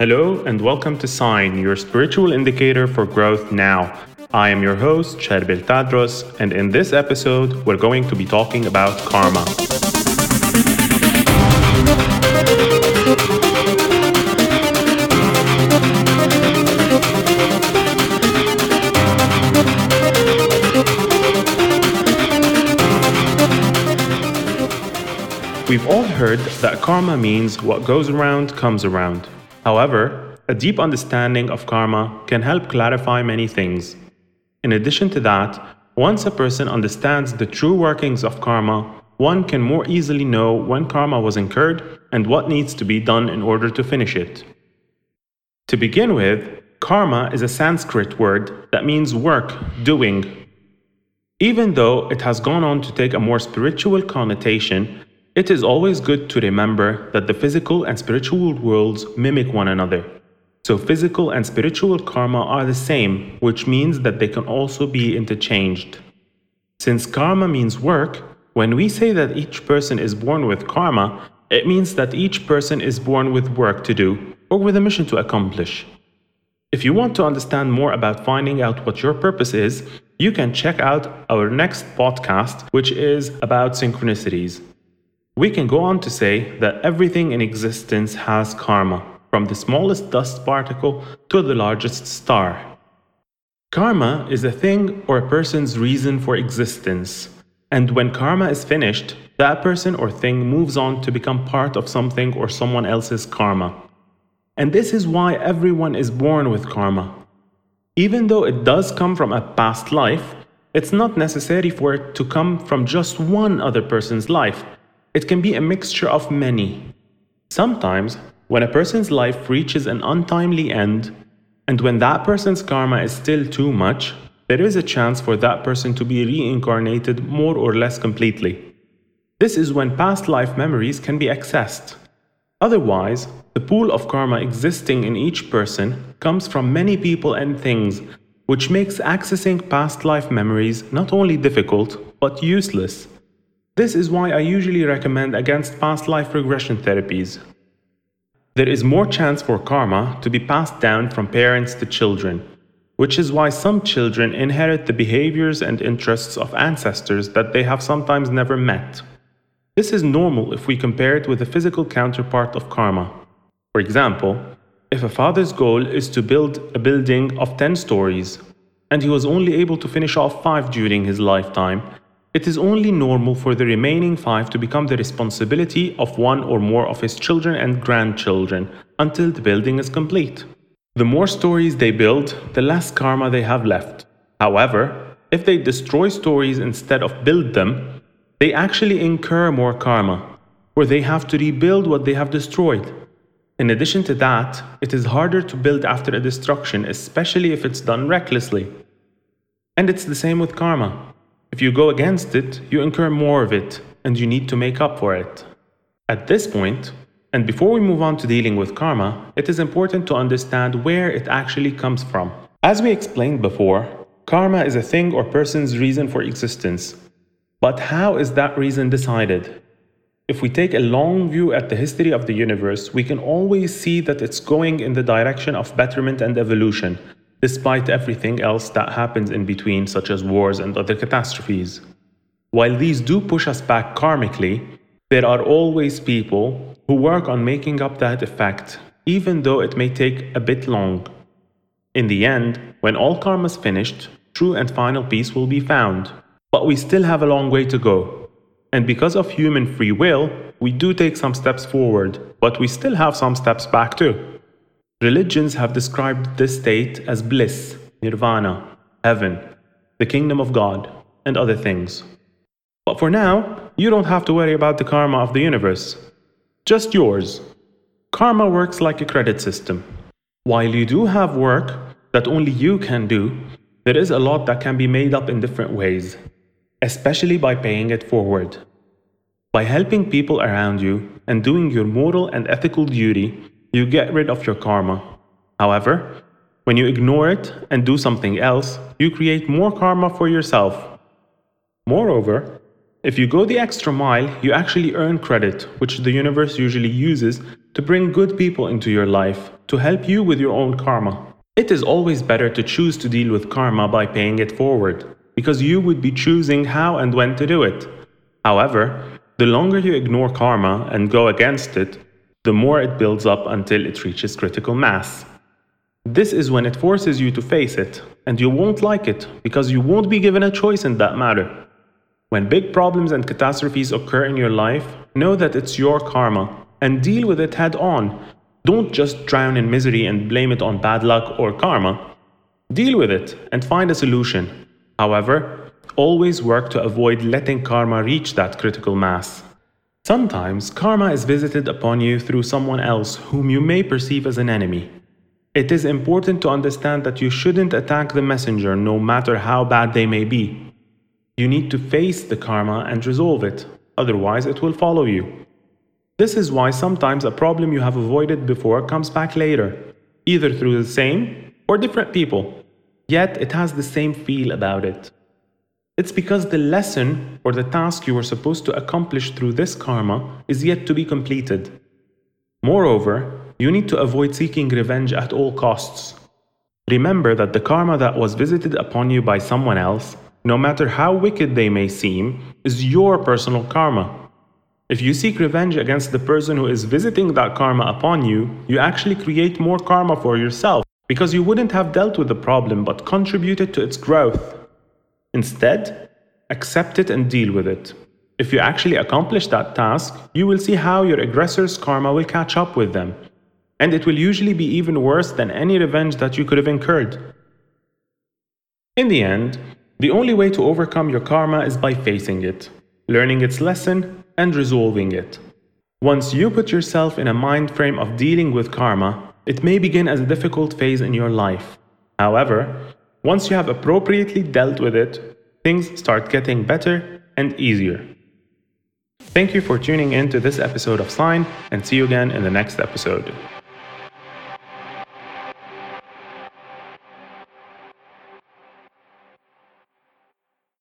Hello and welcome to Sign, your spiritual indicator for growth now. I am your host, Charbel Tadros, and in this episode, we're going to be talking about karma. We've all heard that karma means what goes around comes around. However, a deep understanding of karma can help clarify many things. In addition to that, once a person understands the true workings of karma, one can more easily know when karma was incurred and what needs to be done in order to finish it. To begin with, karma is a Sanskrit word that means work, doing. Even though it has gone on to take a more spiritual connotation, it is always good to remember that the physical and spiritual worlds mimic one another. So, physical and spiritual karma are the same, which means that they can also be interchanged. Since karma means work, when we say that each person is born with karma, it means that each person is born with work to do or with a mission to accomplish. If you want to understand more about finding out what your purpose is, you can check out our next podcast, which is about synchronicities. We can go on to say that everything in existence has karma, from the smallest dust particle to the largest star. Karma is a thing or a person's reason for existence, and when karma is finished, that person or thing moves on to become part of something or someone else's karma. And this is why everyone is born with karma. Even though it does come from a past life, it's not necessary for it to come from just one other person's life it can be a mixture of many. Sometimes, when a person's life reaches an untimely end, and when that person's karma is still too much, there is a chance for that person to be reincarnated more or less completely. This is when past life memories can be accessed. Otherwise, the pool of karma existing in each person comes from many people and things, which makes accessing past life memories not only difficult, but useless. This is why I usually recommend against past life regression therapies. There is more chance for karma to be passed down from parents to children, which is why some children inherit the behaviors and interests of ancestors that they have sometimes never met. This is normal if we compare it with the physical counterpart of karma. For example, if a father's goal is to build a building of 10 stories, and he was only able to finish off 5 during his lifetime, it is only normal for the remaining five to become the responsibility of one or more of his children and grandchildren until the building is complete. The more stories they build, the less karma they have left. However, if they destroy stories instead of build them, they actually incur more karma, where they have to rebuild what they have destroyed. In addition to that, it is harder to build after a destruction, especially if it's done recklessly. And it's the same with karma. If you go against it, you incur more of it, and you need to make up for it. At this point, and before we move on to dealing with karma, it is important to understand where it actually comes from. As we explained before, karma is a thing or person's reason for existence. But how is that reason decided? If we take a long view at the history of the universe, we can always see that it's going in the direction of betterment and evolution, despite everything else that happens in between, such as wars and other catastrophes. While these do push us back karmically, there are always people who work on making up that effect, even though it may take a bit long. In the end, when all karma is finished, true and final peace will be found. But we still have a long way to go. And because of human free will, we do take some steps forward, but we still have some steps back too. Religions have described this state as bliss, nirvana, heaven, the kingdom of God, and other things. But for now, you don't have to worry about the karma of the universe. Just yours. Karma works like a credit system. While you do have work that only you can do, there is a lot that can be made up in different ways, especially by paying it forward. By helping people around you and doing your moral and ethical duty, you get rid of your karma. However, when you ignore it and do something else, you create more karma for yourself. Moreover, if you go the extra mile, you actually earn credit, which the universe usually uses to bring good people into your life, to help you with your own karma. It is always better to choose to deal with karma by paying it forward, because you would be choosing how and when to do it. However, the longer you ignore karma and go against it, the more it builds up until it reaches critical mass. This is when it forces you to face it, and you won't like it because you won't be given a choice in that matter. When big problems and catastrophes occur in your life, know that it's your karma and deal with it head on don't just drown in misery and blame it on bad luck or karma. Deal with it and find a solution. However, always work to avoid letting karma reach that critical mass. Sometimes karma is visited upon you through someone else whom you may perceive as an enemy. It is important to understand that you shouldn't attack the messenger no matter how bad they may be. You need to face the karma and resolve it, otherwise, it will follow you. This is why sometimes a problem you have avoided before comes back later, either through the same or different people, yet it has the same feel about it. It's because the lesson or the task you were supposed to accomplish through this karma is yet to be completed. Moreover, you need to avoid seeking revenge at all costs. Remember that the karma that was visited upon you by someone else, no matter how wicked they may seem, is your personal karma if you seek revenge against the person who is visiting that karma upon you, you actually create more karma for yourself because you wouldn't have dealt with the problem but contributed to its growth. Instead, accept it and deal with it. If you actually accomplish that task, you will see how your aggressor's karma will catch up with them. And it will usually be even worse than any revenge that you could have incurred. In the end, the only way to overcome your karma is by facing it, learning its lesson, and resolving it. Once you put yourself in a mind frame of dealing with karma, it may begin as a difficult phase in your life. However, once you have appropriately dealt with it, things start getting better and easier. Thank you for tuning in to this episode of Sign, and see you again in the next episode.